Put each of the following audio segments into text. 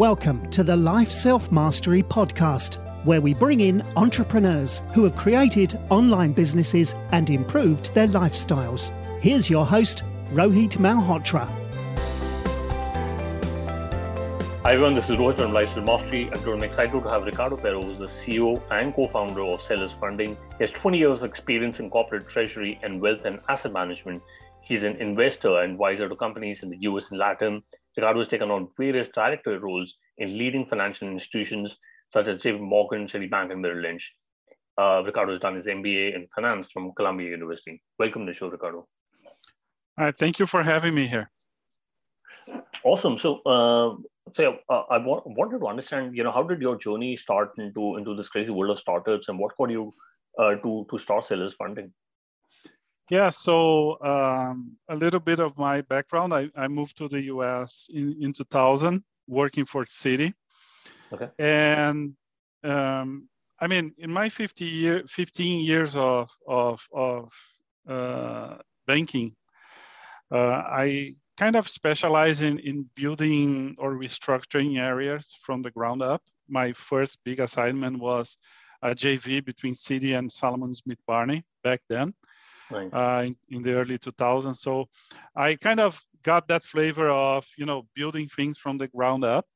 Welcome to the Life Self Mastery Podcast, where we bring in entrepreneurs who have created online businesses and improved their lifestyles. Here's your host, Rohit Malhotra. Hi everyone, this is Rohit from Life Self Mastery, and I'm excited to have Ricardo Pero, who's the CEO and co-founder of Sellers Funding. He has 20 years of experience in corporate treasury and wealth and asset management. He's an investor and advisor to companies in the US and Latin. Ricardo has taken on various director roles in leading financial institutions such as JP Morgan, Citibank, and Merrill Lynch. Uh, Ricardo has done his MBA in finance from Columbia University. Welcome to the show, Ricardo. All right, thank you for having me here. Awesome. So, uh, so uh, I wa- wanted to understand, you know, how did your journey start into into this crazy world of startups, and what got you uh, to to start Sellers Funding? Yeah, so um, a little bit of my background. I, I moved to the US in, in 2000, working for Citi. Okay. And um, I mean, in my 50 year, 15 years of, of, of uh, banking, uh, I kind of specialize in, in building or restructuring areas from the ground up. My first big assignment was a JV between Citi and Salomon Smith Barney back then Uh, in, in the early 2000s. So I kind of got that flavor of you know building things from the ground up,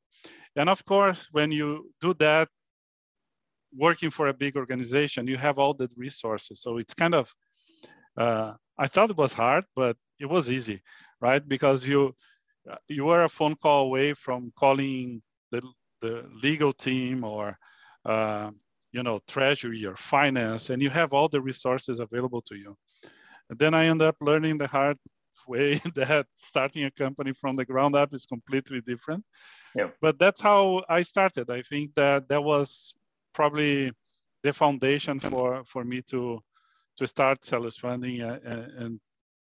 and of course when you do that, working for a big organization, you have all the resources. So it's kind of uh, I thought it was hard, but it was easy, right? Because you you were a phone call away from calling the the legal team or uh, you know treasury or finance, and you have all the resources available to you. And then I end up learning the hard way that starting a company from the ground up is completely different. Yeah. But that's how I started. I think that that was probably the foundation for, for me to to start sellers funding and, and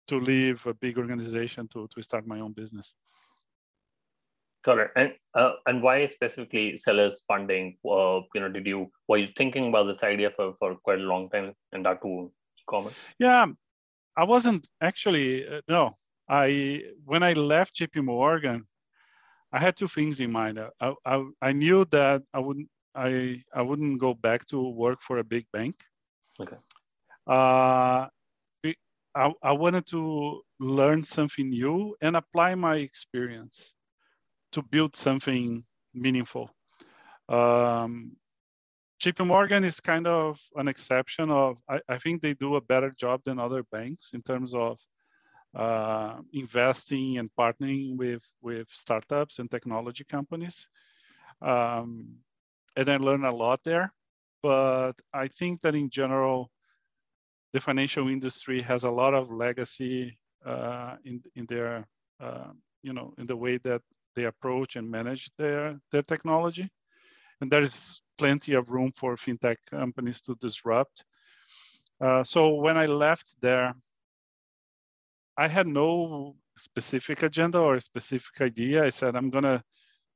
to leave a big organization to, to start my own business. Correct. And uh, and why specifically sellers funding? Uh, you know, did you were you thinking about this idea for, for quite a long time, and that too e-commerce? Yeah, I wasn't actually uh, no. I when I left JP Morgan, I had two things in mind. I, I, I knew that I wouldn't I I wouldn't go back to work for a big bank. Okay. Uh, I, I wanted to learn something new and apply my experience to build something meaningful. Um, JP Morgan is kind of an exception of, I, I, think they do a better job than other banks in terms of uh, investing and partnering with, with startups and technology companies. Um, and I learned a lot there, but I think that in general, the financial industry has a lot of legacy uh, in, in their, uh, you know, in the way that they approach and manage their, their technology. And there is plenty of room for fintech companies to disrupt. Uh, so when I left there, I had no specific agenda or specific idea. I said, I'm gonna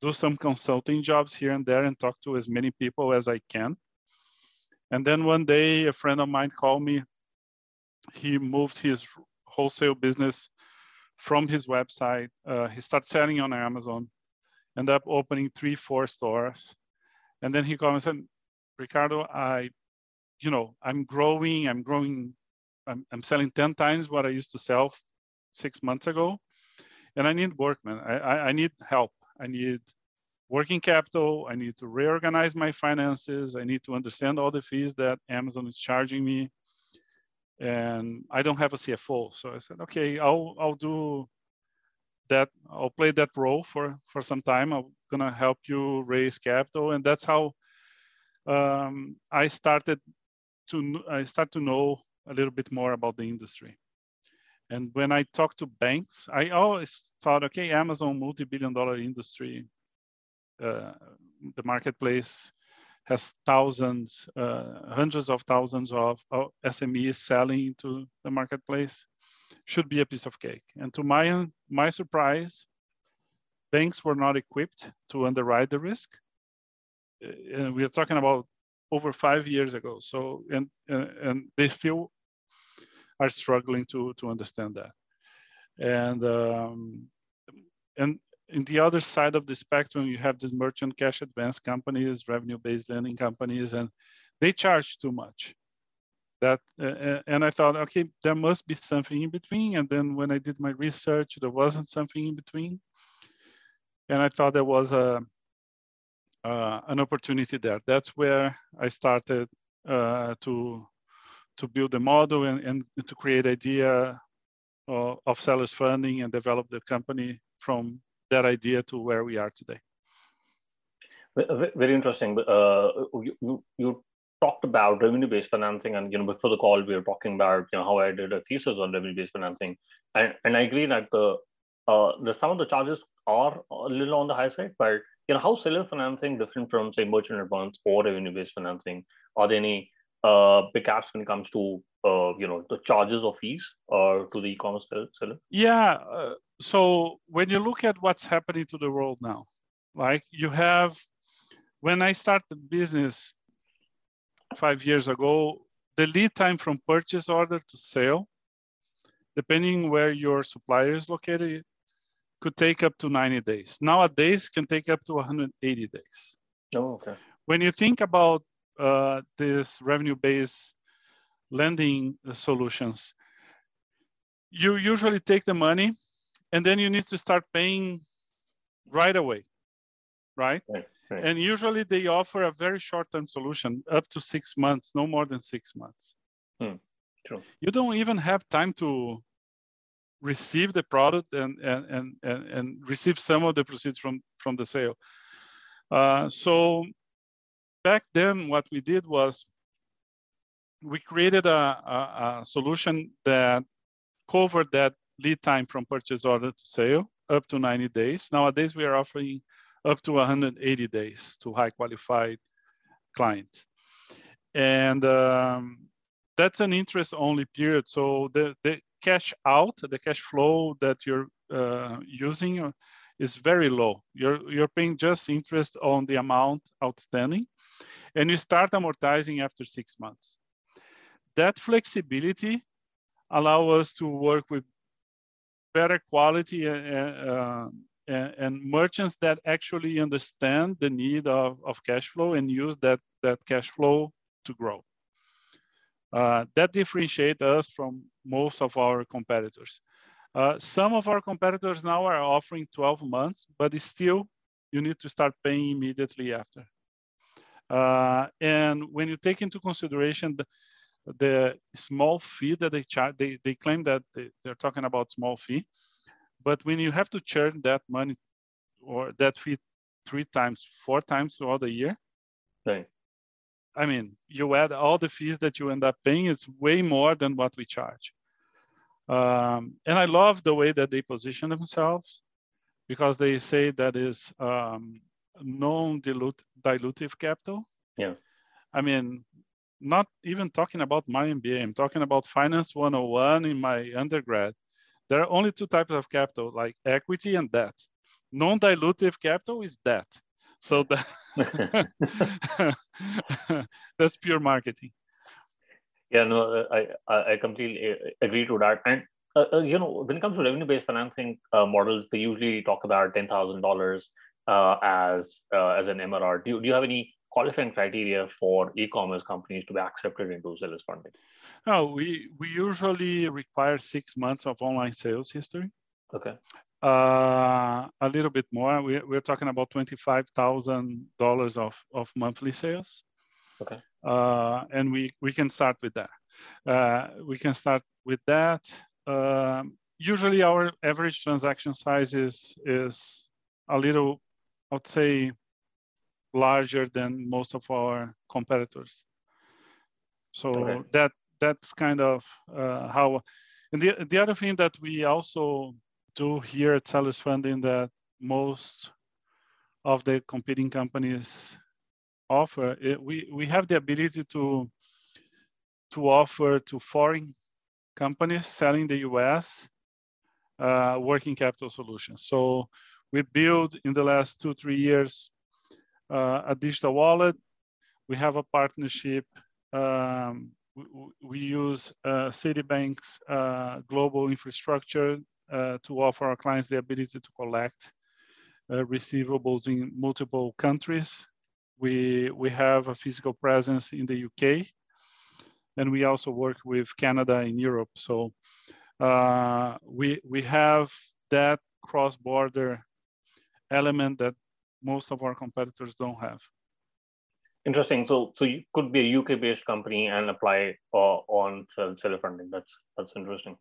do some consulting jobs here and there and talk to as many people as I can. And then one day a friend of mine called me. He moved his wholesale business from his website. Uh, he started selling on Amazon, ended up opening three, four stores. And then he called and Ricardo, I, you know, I'm growing, I'm growing, I'm, I'm selling 10 times what I used to sell six months ago. And I need workmen. I, I, I need help. I need working capital. I need to reorganize my finances. I need to understand all the fees that Amazon is charging me. And I don't have a CFO. So I said, okay, I'll, I'll do that. I'll play that role for, for some time. I'm gonna help you raise capital. And that's how um, I started to, I start to know a little bit more about the industry. And when I talk to banks, I always thought, okay, Amazon, multi-billion dollar industry, uh, the marketplace has thousands, uh, hundreds of thousands of, of, SMEs selling to the marketplace, should be a piece of cake. And to my, my surprise, banks were not equipped to underwrite the risk. And we are talking about over five years ago. So, and, and they still are struggling to to understand that and um, and in the other side of the spectrum, you have these merchant cash advance companies, revenue-based lending companies, and they charge too much. That uh, and I thought, okay, there must be something in between. And then when I did my research, there wasn't something in between, and I thought there was a uh, an opportunity there. That's where I started uh, to to build the model and, and to create idea of, of sellers funding and develop the company from that idea to where we are today. Very interesting. Uh, you, you, you talked about revenue-based financing, and you know before the call we were talking about you know how I did a thesis on revenue-based financing, and and I agree that the uh, the some of the charges are a little on the high side, but you know how seller financing different from say merchant advance or revenue-based financing? Are there any uh, big gaps when it comes to uh, you know the charges or fees uh, to the e-commerce seller? Yeah. Uh, so when you look at what's happening to the world now, like you have, when I started the business five years ago, the lead time from purchase order to sale, depending where your supplier is located, could take up to 90 days. Nowadays, can take up to 180 days. Oh, okay. When you think about uh, this revenue-based lending solutions, you usually take the money and then you need to start paying right away, right? right, right. And usually they offer a very short-term solution, up to six months, no more than six months. Hmm. True. You don't even have time to receive the product and and and and, and receive some of the proceeds from from the sale. Uh, so back then, what we did was we created a, a, a solution that covered that lead time from purchase order to sale up to 90 days. Nowadays, we are offering up to 180 days to high qualified clients. And um, that's an interest only period. So the, the cash out, the cash flow that you're uh, using is very low. You're, you're paying just interest on the amount outstanding and you start amortizing after six months. That flexibility allow us to work with better quality uh, uh, and, and, merchants that actually understand the need of, of cash flow and use that, that cash flow to grow. Uh, that differentiates us from most of our competitors. Uh, some of our competitors now are offering 12 months, but still you need to start paying immediately after. Uh, and when you take into consideration the, the small fee that they charge, they, they claim that they, they're talking about small fee, but when you have to churn that money or that fee three times, four times throughout the year, right. I mean, you add all the fees that you end up paying, it's way more than what we charge. Um, and I love the way that they position themselves because they say that is um, non-dilutive capital. Yeah. I mean, not even talking about my MBA, I'm talking about Finance 101 in my undergrad. There are only two types of capital, like equity and debt. Non-dilutive capital is debt. So that, that's pure marketing. Yeah, no, I, I completely agree to that. And, uh, uh, you know, when it comes to revenue-based financing uh, models, they usually talk about $10,000 uh, as uh, as an MRR. Do you, do you have any qualifying criteria for e-commerce companies to be accepted into sellers funding? No, we we usually require six months of online sales history. Okay. Uh, a little bit more. We, we're talking about twenty-five thousand dollars of of monthly sales. Okay. Uh, and we we can start with that. Uh, we can start with that. Um, usually, our average transaction size is is a little I would say, larger than most of our competitors. So okay. that that's kind of uh, how. And the the other thing that we also do here at Sellers Funding that most of the competing companies offer, it, we we have the ability to to offer to foreign companies selling the U.S. Uh, working capital solutions. So we built in the last two, three years uh, a digital wallet. We have a partnership. Um, we, we, use uh, Citibank's uh, global infrastructure to offer our clients the ability to collect uh, receivables in multiple countries. We, we have a physical presence in the UK, and we also work with Canada and Europe. So uh, we, we have that cross-border element that most of our competitors don't have. Interesting. So, so you could be a UK-based company and apply uh, on seller funding. That's that's interesting.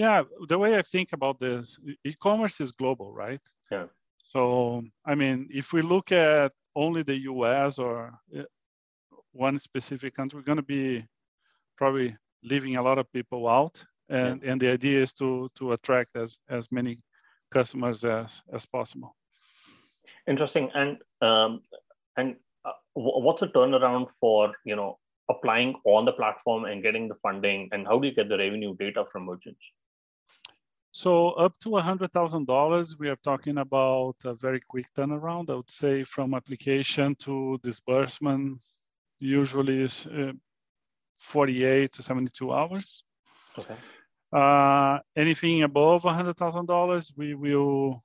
Yeah, the way I think about this, e-commerce is global, right? Yeah. So, I mean, if we look at only the US or uh, one specific country, we're going to be probably leaving a lot of people out. And, yeah. and the idea is to, to attract as, as many customers as, as possible. Interesting. And, um, and uh, what's the turnaround for, you know, applying on the platform and getting the funding and how do you get the revenue data from merchants? So up to $100,000, we are talking about a very quick turnaround. I would say from application to disbursement, usually is uh, 48 to 72 hours. Okay. Uh, anything above $100,000, we will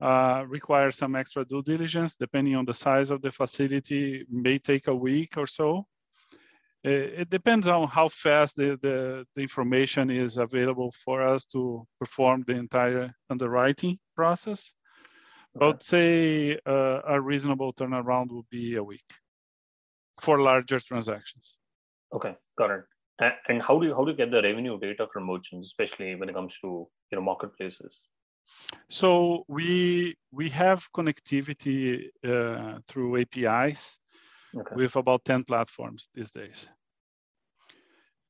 uh, require some extra due diligence, depending on the size of the facility, may take a week or so. It depends on how fast the, the, the, information is available for us to perform the entire underwriting process. Okay. I would say uh, a reasonable turnaround would be a week for larger transactions. Okay, got it. And how do you how do you get the revenue data from merchants, especially when it comes to you know marketplaces? So we we have connectivity uh, through APIs okay. with about 10 platforms these days.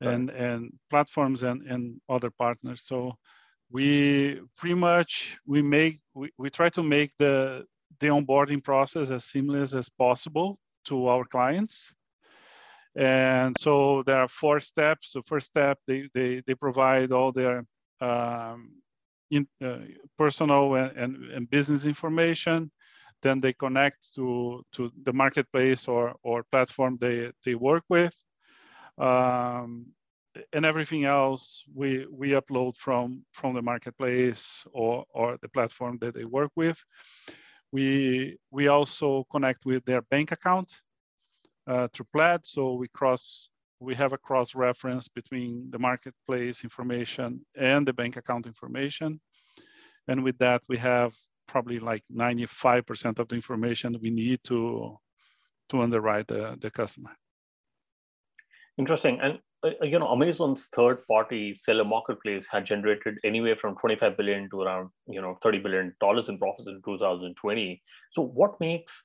And and platforms and, and other partners. So we pretty much we make we, we try to make the the onboarding process as seamless as possible to our clients. And so there are four steps. The first step, they, they, they provide all their um, in, uh, personal and, and, and, business information. Then they connect to, to the marketplace or, or platform they, they work with. Um, and everything else we, we upload from, from the marketplace or, or the platform that they work with. We, we also connect with their bank account uh, through Plaid. So we cross we have a cross reference between the marketplace information and the bank account information. And with that, we have probably like 95% of the information we need to, to underwrite the, the customer. Interesting. And uh, you know, Amazon's third-party seller marketplace had generated anywhere from 25 billion to around you know 30 billion dollars in profits in 2020. So, what makes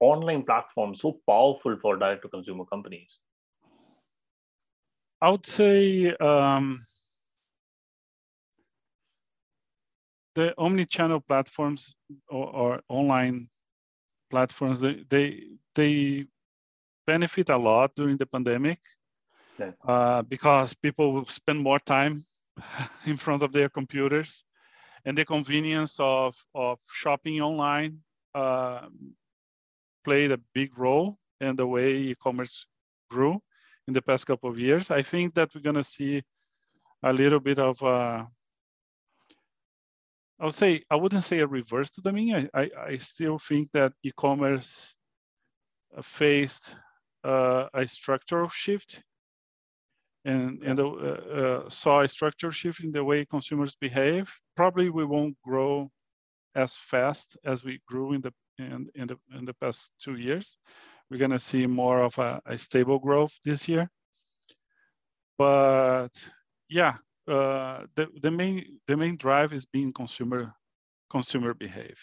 online platforms so powerful for direct-to-consumer companies? I would say um, the omni-channel platforms or, or, online platforms they, they, they benefit a lot during the pandemic yeah. uh, because people will spend more time in front of their computers and the convenience of, of shopping online uh, played a big role in the way e-commerce grew in the past couple of years. I think that we're going to see a little bit of, uh, I would say, I wouldn't say a reverse to the mean. I, I, I still think that e-commerce faced uh, a structural shift and, and uh, uh, saw a structural shift in the way consumers behave. Probably we won't grow as fast as we grew in the in, in the in the past two years, we're going to see more of a, a, stable growth this year. But yeah, uh, the, the main the main drive is being consumer consumer behave,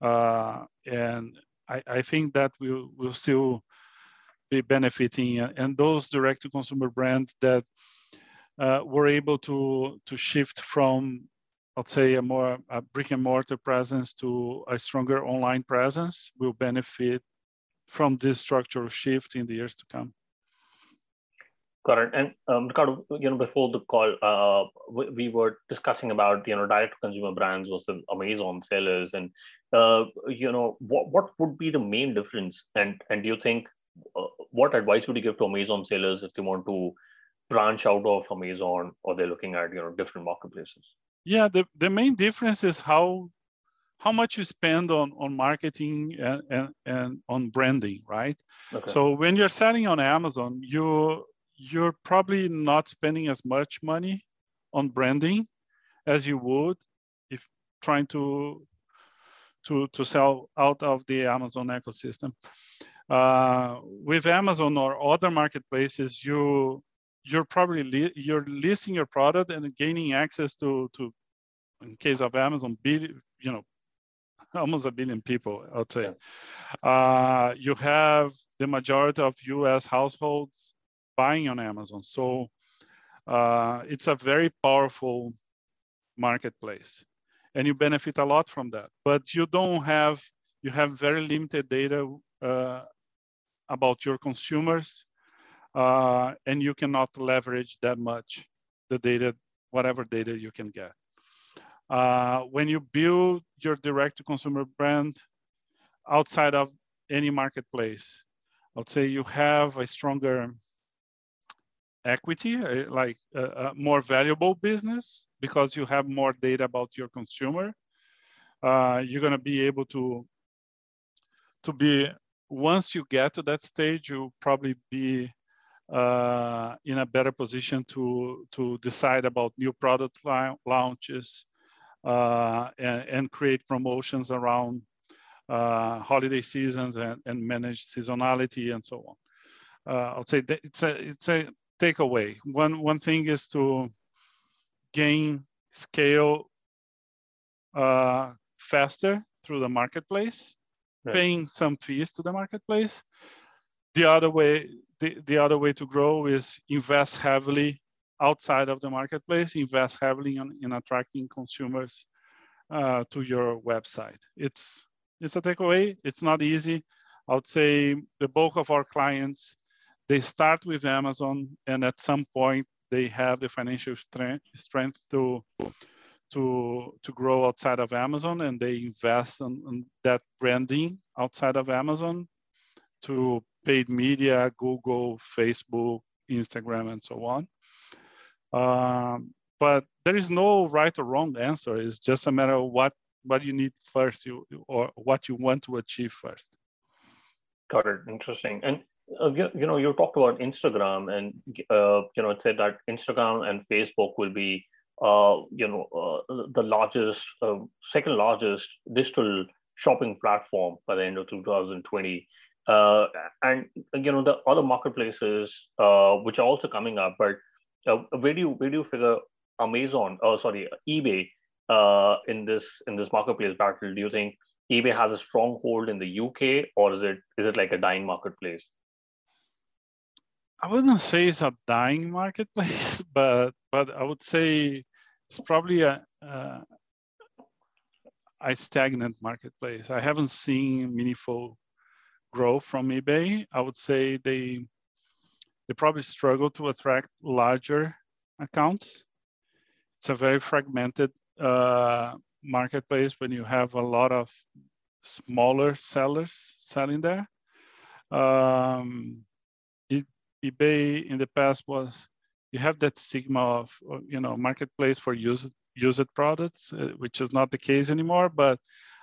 uh, and I, I think that will will still be benefiting and those direct to consumer brands that uh, were able to to shift from I'd say a more a brick and mortar presence to a stronger online presence will benefit from this structural shift in the years to come. It. And um, Ricardo, you know, before the call, uh, we, we, were discussing about you know direct consumer brands versus Amazon sellers, and uh, you know what what would be the main difference? And and do you think uh, what advice would you give to Amazon sellers if they want to branch out of Amazon or they're looking at you know different marketplaces? Yeah, the, the main difference is how how much you spend on, on marketing and, and, and on branding, right? Okay. So when you're selling on Amazon, you you're probably not spending as much money on branding as you would if trying to to to sell out of the Amazon ecosystem. Uh, with Amazon or other marketplaces, you you're probably li- you're listing your product and gaining access to to in case of Amazon, billion, you know, almost a billion people, I'd say. Uh, you have the majority of U.S. households buying on Amazon, so uh, it's a very powerful marketplace, and you benefit a lot from that. But you don't have you have very limited data uh, about your consumers, uh, and you cannot leverage that much the data, whatever data you can get. Uh, when you build your direct-to-consumer brand outside of any marketplace, I would say you have a stronger equity, uh, like a, a, more valuable business because you have more data about your consumer. Uh, you're gonna be able to to be once you get to that stage, you'll probably be uh, in a better position to to decide about new product launches uh, and, and, create promotions around uh, holiday seasons and, and manage seasonality and so on. Uh, I'll say it's a it's a takeaway. One one thing is to gain scale uh, faster through the marketplace right. paying some fees to the marketplace. The other way, the, the other way to grow is invest heavily outside of the marketplace, invest heavily on, in attracting consumers uh, to your website. It's it's a takeaway. It's not easy. I would say the bulk of our clients they start with Amazon, and at some point they have the financial strength strength to to to grow outside of Amazon, and they invest in, in that branding outside of Amazon to paid media, Google, Facebook, Instagram, and so on. Um, but there is no right or wrong answer. It's just a matter of what what you need first, you or what you want to achieve first. Got it. Interesting. And uh, you, you, know, you talked about Instagram, and uh, you know, it said that Instagram and Facebook will be uh, you know, uh, the largest, uh, second largest digital shopping platform by the end of 2020. Uh, and you know the other marketplaces which are also coming up, but where do you where do you figure Amazon? Oh, sorry, eBay in this in this marketplace battle? Do you think eBay has a stronghold in the UK, or is it is it like a dying marketplace? I wouldn't say it's a dying marketplace, but but I would say it's probably a, a, a stagnant marketplace. I haven't seen meaningful growth from eBay. I would say they they probably struggle to attract larger accounts. It's a very fragmented uh, marketplace when you have a lot of smaller sellers selling there. Um, eBay in the past was you have that stigma of you know marketplace for used used products, uh, which is not the case anymore. But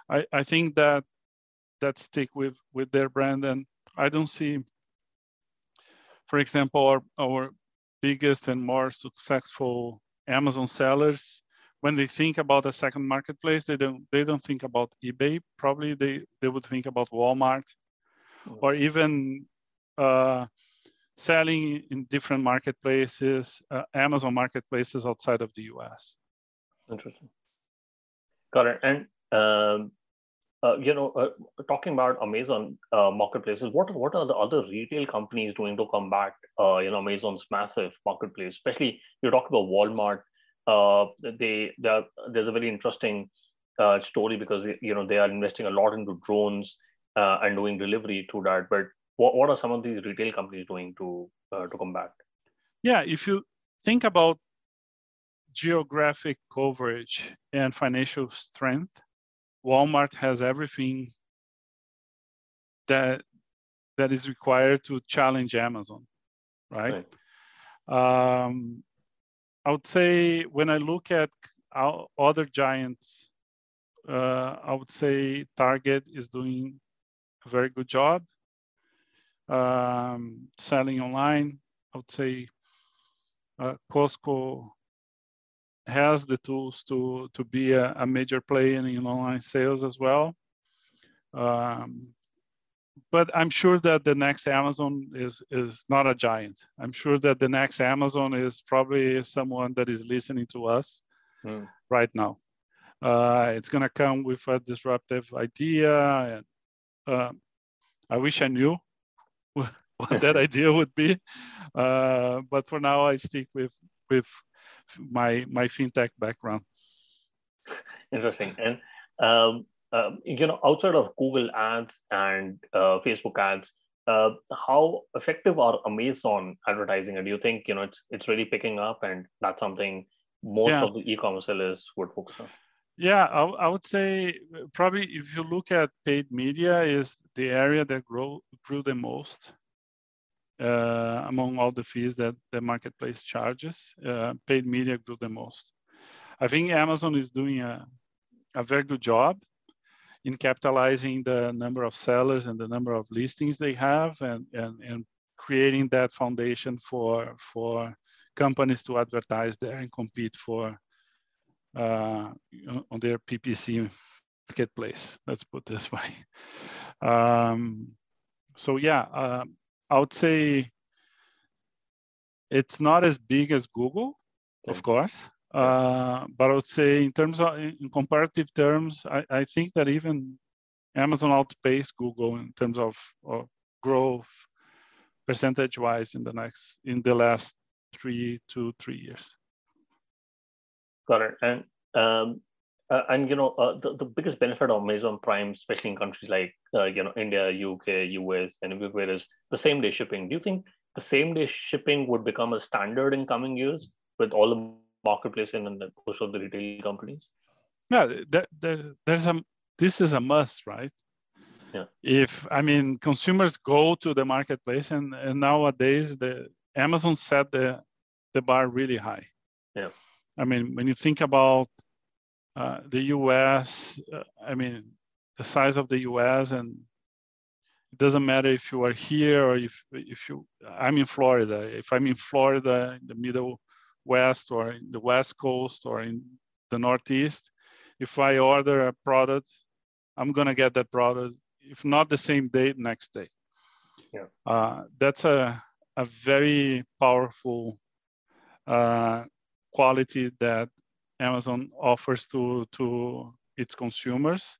I, I think that that stick with with their brand, and I don't see, for example, our our biggest and more successful Amazon sellers when they think about a second marketplace, they don't they don't think about eBay. Probably they they would think about Walmart, or even uh, selling in different marketplaces, uh, Amazon marketplaces outside of the US. Interesting. Got it. And um, uh, you know, uh, talking about Amazon uh, marketplaces, what what are the other retail companies doing to combat uh, you know Amazon's massive marketplace? Especially you talk about Walmart. Uh, they there's a very interesting story because you know they are investing a lot into drones and doing delivery to that. But what, what are some of these retail companies doing to uh, to combat? Yeah, if you think about geographic coverage and financial strength, Walmart has everything that that is required to challenge Amazon, right? right. Um, I would say when I look at other giants uh, I would say Target is doing a very good job um, selling online. I would say uh, Costco has the tools to to be a, a major player in online sales as well. Um, but I'm sure that the next Amazon is is not a giant. I'm sure that the next Amazon is probably someone that is listening to us mm. right now. Uh, it's going to come with a disruptive idea, and uh, I wish I knew what that idea would be. Uh, but for now, I stick with with my my fintech background. Interesting. And um, uh, you know, outside of Google Ads and uh, Facebook Ads, uh, how effective are Amazon advertising? And do you think you know it's it's really picking up, and that's something most yeah. of the e-commerce sellers would focus on? Yeah, I, I, would say probably if you look at paid media, is the area that grow grew the most uh, among all the fees that the marketplace charges. Uh, paid media grew the most. I think Amazon is doing a, a very good job in capitalizing the number of sellers and the number of listings they have and, and, and creating that foundation for, for companies to advertise there and compete for uh, on their PPC marketplace. Let's put this way. Um, so yeah, uh, I would say it's not as big as Google, of course, uh, but I would say in terms of in comparative terms, I, I think that even Amazon outpaced Google in terms of, of growth percentage wise in the next in the last three to three years. Got it. And um, uh, and you know uh, the, the biggest benefit of Amazon Prime, especially in countries like uh, you know India, UK, US, and everywhere is the same day shipping. Do you think the same day shipping would become a standard in coming years with all the marketplace and the most of the retail companies? Yeah, there, there, there's a this is a must, right? Yeah. If I mean consumers go to the marketplace and, and nowadays the Amazon set the the bar really high. Yeah. I mean, when you think about uh, the U.S., uh, I mean, the size of the U.S. and it doesn't matter if you are here or if if you. I'm in Florida. If I'm in Florida, in the middle west or in the west coast or in the northeast, if I order a product, I'm gonna get that product. If not the same day, next day. Yeah. Uh, that's a a very powerful uh, quality that Amazon offers to, to its consumers.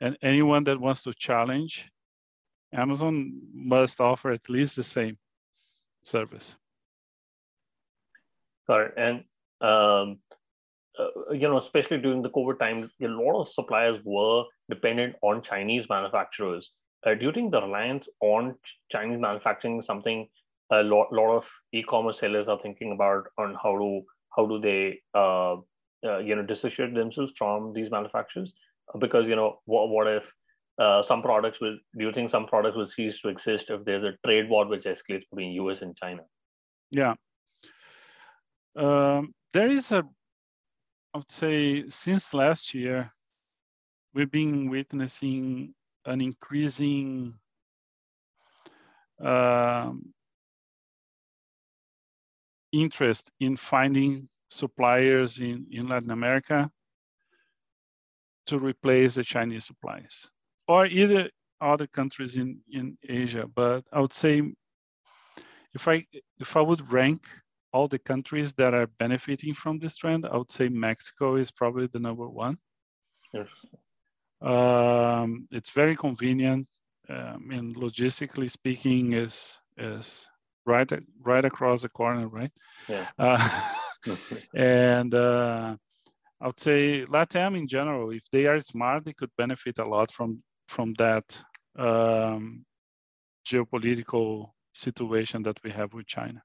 And anyone that wants to challenge Amazon must offer at least the same service. Got And um, uh, you know, especially during the COVID time, a lot of suppliers were dependent on Chinese manufacturers. Uh, do you think the reliance on Chinese manufacturing is something a lot, lot of e-commerce sellers are thinking about on how to how do they uh, uh, you know dissociate themselves from these manufacturers? Because you know what, what if uh, some products will do you think some products will cease to exist if there's a trade war which escalates between us and china? Yeah. Um, there is a i would say since last year we've been witnessing an increasing um, interest in finding suppliers in, in Latin America to replace the Chinese suppliers or either other countries in, in Asia. But I would say if I if I would rank all the countries that are benefiting from this trend, I would say Mexico is probably the number one. Yes. Um, it's very convenient. Um, and logistically speaking, is is right right across the corner, right? Yeah. Uh, and uh, I would say LATAM in general, if they are smart, they could benefit a lot from from that um, geopolitical situation that we have with China.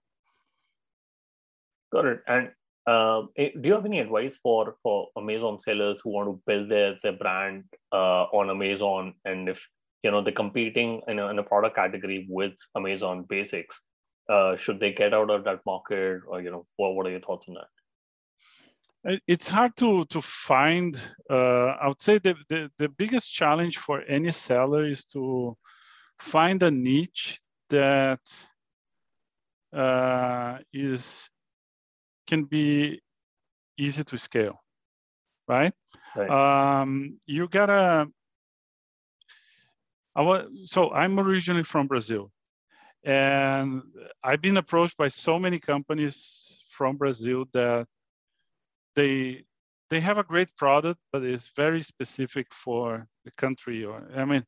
Got it. And uh, do you have any advice for for Amazon sellers who want to build their their brand uh, on Amazon, and if you know they're competing in a, in a product category with Amazon Basics? Uh, should they get out of that market or you know what, what are your thoughts on that It's hard to to find. Uh, I would say the, the the biggest challenge for any seller is to find a niche that uh, is can be easy to scale, right? right. Um, you gotta. I was, so I'm originally from Brazil, and I've been approached by so many companies from Brazil that they they have a great product, but it's very specific for the country. Or I mean,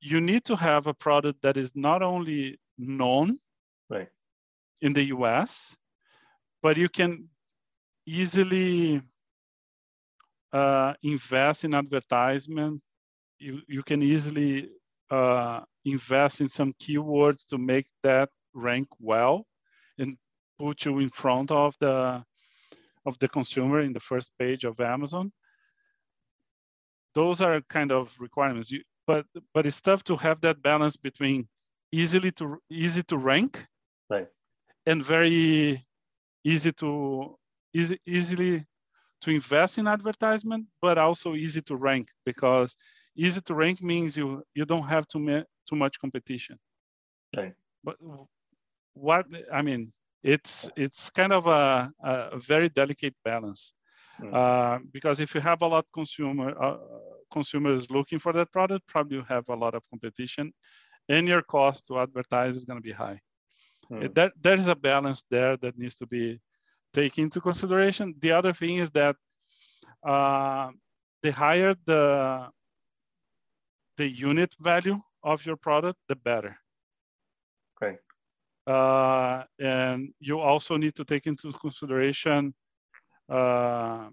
you need to have a product that is not only known right. in the US, but you can easily uh, invest in advertisement. You, you can easily uh, invest in some keywords to make that rank well and put you in front of the of the consumer in the first page of Amazon. Those are kind of requirements. You, but but it's tough to have that balance between easily to easy to rank right. and very easy to easy easily to invest in advertisement but also easy to rank because easy to rank means you you don't have too, too much competition right. but what i mean it's it's kind of a, a very delicate balance mm. uh, because if you have a lot of consumer uh, consumers looking for that product, probably you have a lot of competition, and your cost to advertise is going to be high. Mm. That there is a balance there that needs to be taken into consideration. The other thing is that uh, the higher the the unit value of your product, the better. Okay. Uh, and you also need to take into consideration uh,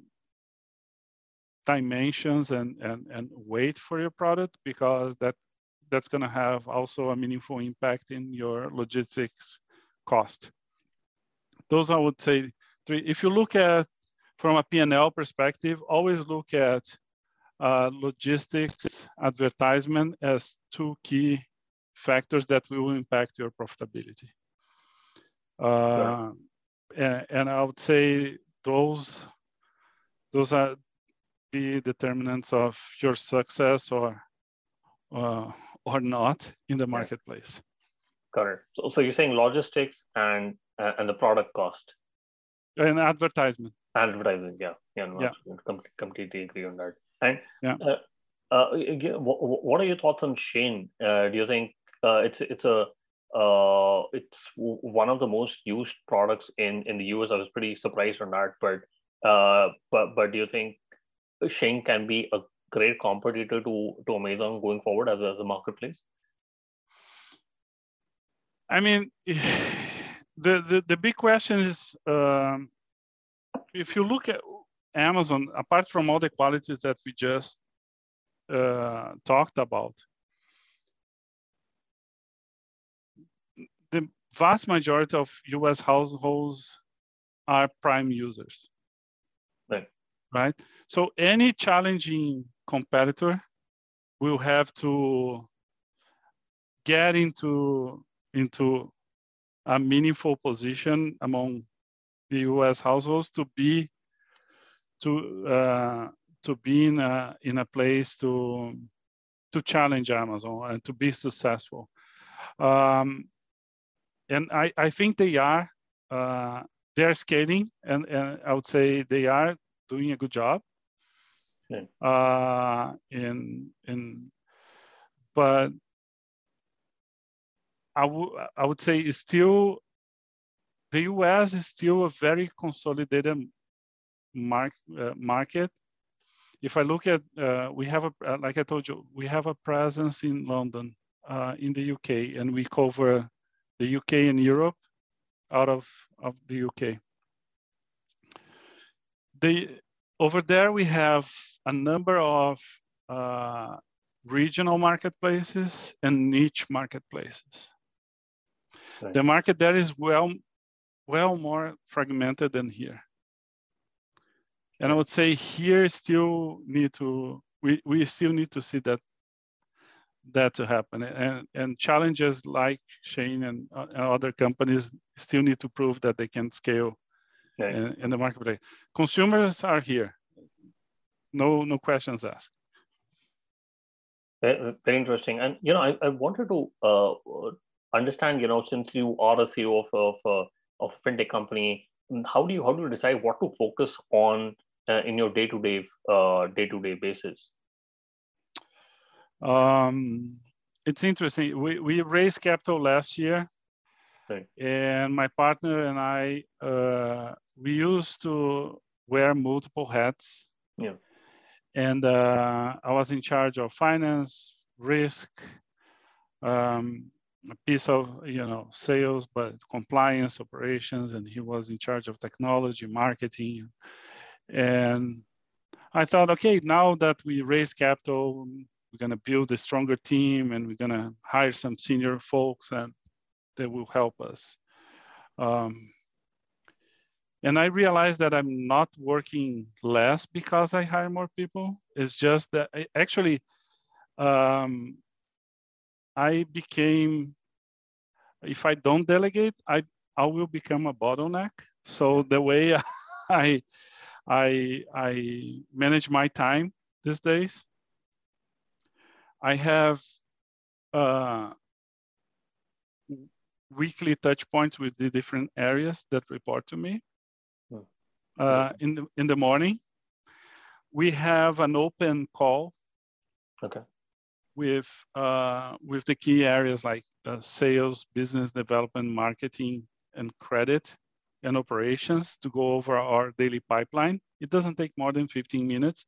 dimensions and, and, and weight for your product because that that's going to have also a meaningful impact in your logistics cost. Those I would say three. If you look at from a P&L perspective, always look at uh, logistics advertisement as two key factors that will impact your profitability. Uh, and, and, I would say those those are be determinants of your success or uh, or not in the marketplace. Got it. So, so you're saying logistics and uh, and the product cost and advertisement. Advertising, yeah, yeah, no, yeah. completely agree on that. And yeah. Uh, uh, what are your thoughts on Shein? Uh, do you think uh, it's it's a uh, it's one of the most used products in in the US? I was pretty surprised on that, but uh, but but do you think Shein can be a great competitor to, to Amazon going forward as a, as a marketplace? I mean, the, the, the big question is um, if you look at Amazon, apart from all the qualities that we just uh, talked about, the vast majority of US households are prime users. Right right? So any challenging competitor will have to get into into a meaningful position among the U.S. households to be to uh, to be in a in a place to to challenge Amazon and to be successful. Um, and I, I think they are uh, they're scaling, and, and I would say they are doing a good job. Yeah. Uh, in in, but I would I would say it's still the U.S. is still a very consolidated mark, uh, market. If I look at, uh, we have a, uh, like I told you, we have a presence in London, uh, in the UK, and we cover the UK and Europe out of, of the UK they over there we have a number of uh, regional marketplaces and niche marketplaces. Right. The market there is well, well more fragmented than here. And I would say here still need to, we, we still need to see that that to happen. And, and challenges like Shein and, uh, other companies still need to prove that they can scale in, in, the marketplace. Consumers are here. No, no questions asked. Very, interesting. And you know, I, I wanted to uh, understand. You know, since you are a CEO of of, uh, of fintech company, how do you how do you decide what to focus on uh, in your day to day day to day basis? Um, it's interesting. We we raised capital last year, right. and my partner and I uh, we used to wear multiple hats. Yeah. And uh, I was in charge of finance, risk, um, a piece of you know sales, but compliance, operations, and he was in charge of technology, marketing, and I thought, okay, now that we raise capital, we're going to build a stronger team and we're going to hire some senior folks and they will help us. Um, and I realized that I'm not working less because I hire more people. It's just that I, actually, um, I became, if I don't delegate, I, I will become a bottleneck. So the way I, I, I manage my time these days I have uh, weekly touch points with the different areas that report to me. Hmm. Uh, in the in the morning, we have an open call. Okay. With uh, with the key areas like uh, sales, business development, marketing, and credit, and operations to go over our daily pipeline. It doesn't take more than 15 minutes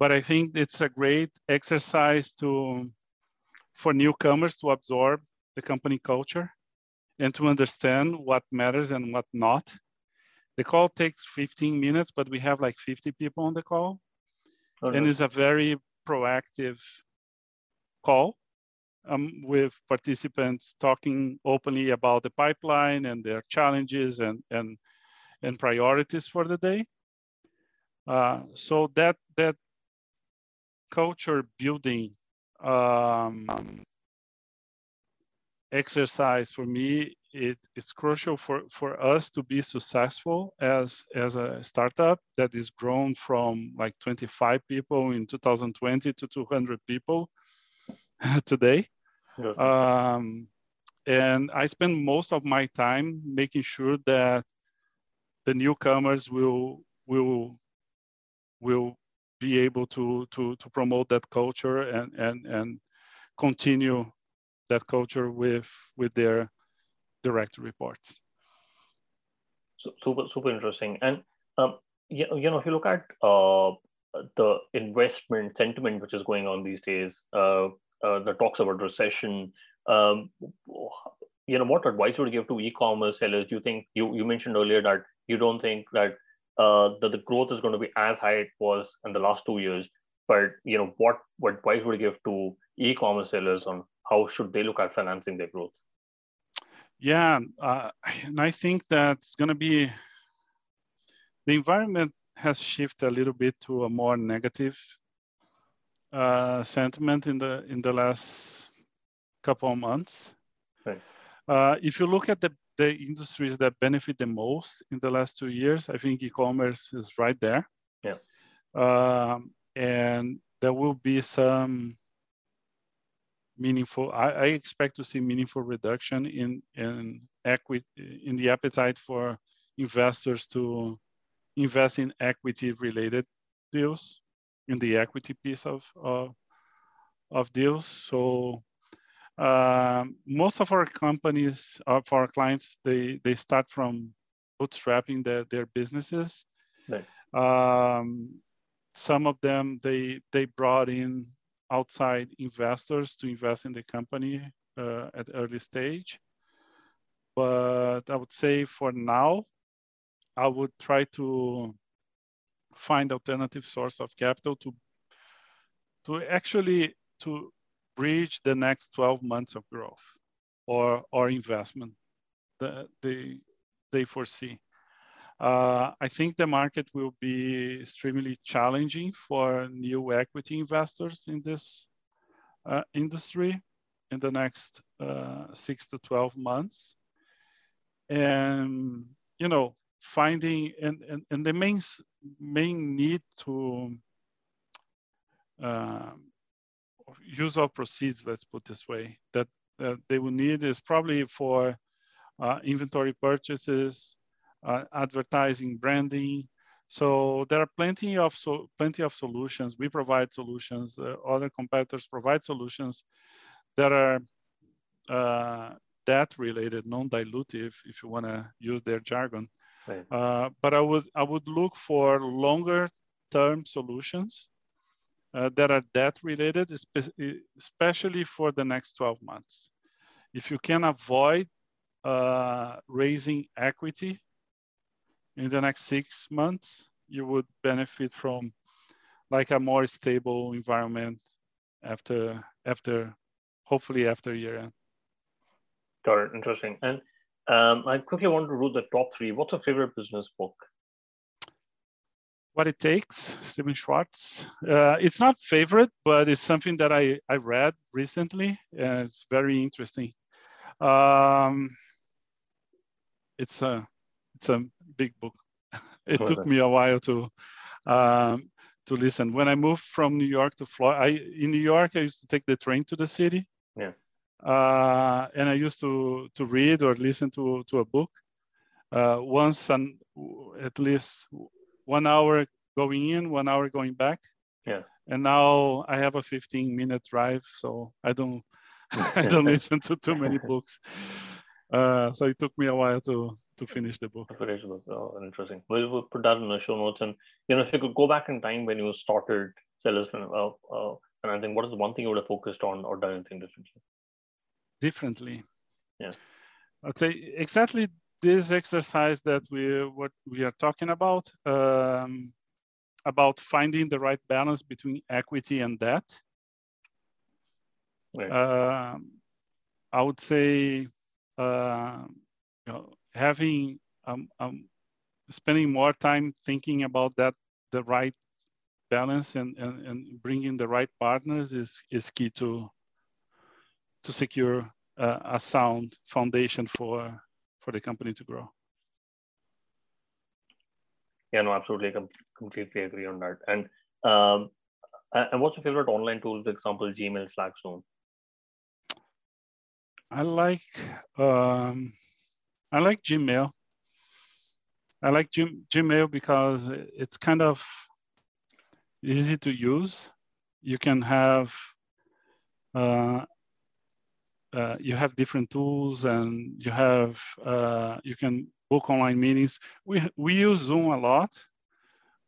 but I think it's a great exercise to for newcomers to absorb the company culture and to understand what matters and what not. The call takes 15 minutes, but we have like 50 people on the call. And it's a very proactive call um, with participants talking openly about the pipeline and their challenges and, and, and priorities for the day. Uh, so that, that culture building um, exercise for me it, it's crucial for, for us to be successful as, as a startup that is grown from like 25 people in 2020 to 200 people today. Um, and I spend most of my time making sure that the newcomers will will will be able to to to promote that culture and and and continue that culture with with their direct reports. So, super super interesting. And um, you, you know, if you look at uh, the investment sentiment which is going on these days, uh, uh, the talks about recession. Um, you know, what advice would you give to e-commerce sellers? You think you you mentioned earlier that you don't think that uh, that the growth is going to be as high it was in the last two years. But you know, what what advice would you give to e-commerce sellers on how should they look at financing their growth? Yeah, uh, and I think that's going to be the environment has shifted a little bit to a more negative uh, sentiment in the in the last couple of months. Right. Uh, if you look at the the industries that benefit the most in the last two years, I think e-commerce is right there. Yeah. Um, and there will be some meaningful. I, I, expect to see meaningful reduction in in equity in the appetite for investors to invest in equity related deals in the equity piece of of, of deals. So um, most of our companies, uh, for our clients, they, they start from bootstrapping their their businesses. Right. Um, some of them, they, they brought in outside investors to invest in the company uh, at early stage. But I would say for now, I would try to find alternative source of capital to to actually to bridge the next 12 months of growth or, or investment that they, they foresee. Uh, I think the market will be extremely challenging for new equity investors in this uh, industry in the next uh, six to 12 months. And, you know, finding and, and, and the main main need to uh, use of proceeds, let's put this way, that uh, they will need is probably for uh, inventory purchases, uh, advertising, branding. So there are plenty of so plenty of solutions. We provide solutions. Uh, other competitors provide solutions that are uh, debt related, non-dilutive, if you want to use their jargon. Right. Uh, but I would I would look for longer term solutions uh, that are debt related, especially for the next 12 months. If you can avoid uh, raising equity in the next six months, you would benefit from like a more stable environment after after hopefully after year end. Got it. Interesting. And um, I quickly want to rule the top three. What's your favorite business book? What It Takes, Stephen Schwartz. Uh, it's not favorite, but it's something that I, I read recently. And it's very interesting. Um, it's a it's a big book. it took me a while to um, to listen. When I moved from New York to Florida, I, in New York, I used to take the train to the city. Uh, and I used to to read or listen to to a book uh, once and at least one hour going in, one hour going back. Yeah. And now I have a 15 minute drive, so I don't I don't listen to too many books. Uh, so it took me a while to to finish the book. Finish the book. Oh, interesting. We'll, we'll put that in the show notes. And you know, if you could go back in time when you started Sellers, uh, uh, and I think what is the one thing you would have focused on or done anything differently? Differently. Yeah. I'd say exactly this exercise that we what we are talking about um, about finding the right balance between equity and debt. Right. Uh, I would say uh, you know, having um, um, spending more time thinking about that the right balance and, and, and bringing the right partners is, is key to to secure uh, a sound foundation for for the company to grow. Yeah, no, absolutely, com- completely agree on that. And um, and what's your favorite online tool? For example, Gmail, Slack, Zoom. I like um, I like Gmail. I like G- Gmail because it's kind of easy to use. You can have uh, uh, you have different tools and you have uh, you can book online meetings. We we use Zoom a lot,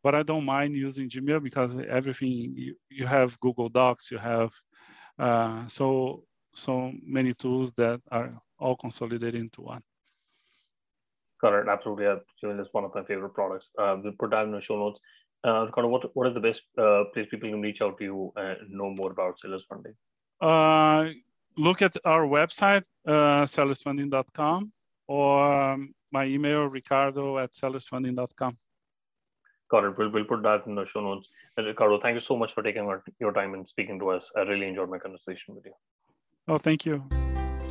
but I don't mind using Gmail because everything you, you have Google Docs, you have uh, so so many tools that are all consolidated into one. Correct, absolutely. Gmail is one of my favorite products. Uh, we'll put that in the show notes. Uh, Ricardo, what, what is the best uh, place people can reach out to you and know more about Sellers Funding? Look at our website, uh, sellersfunding.com, or um, my email, ricardo at sellersfunding.com. Got it. We'll, we'll put that in the show notes. And Ricardo, thank you so much for taking our, your time and speaking to us. I really enjoyed my conversation with you. Oh, thank you.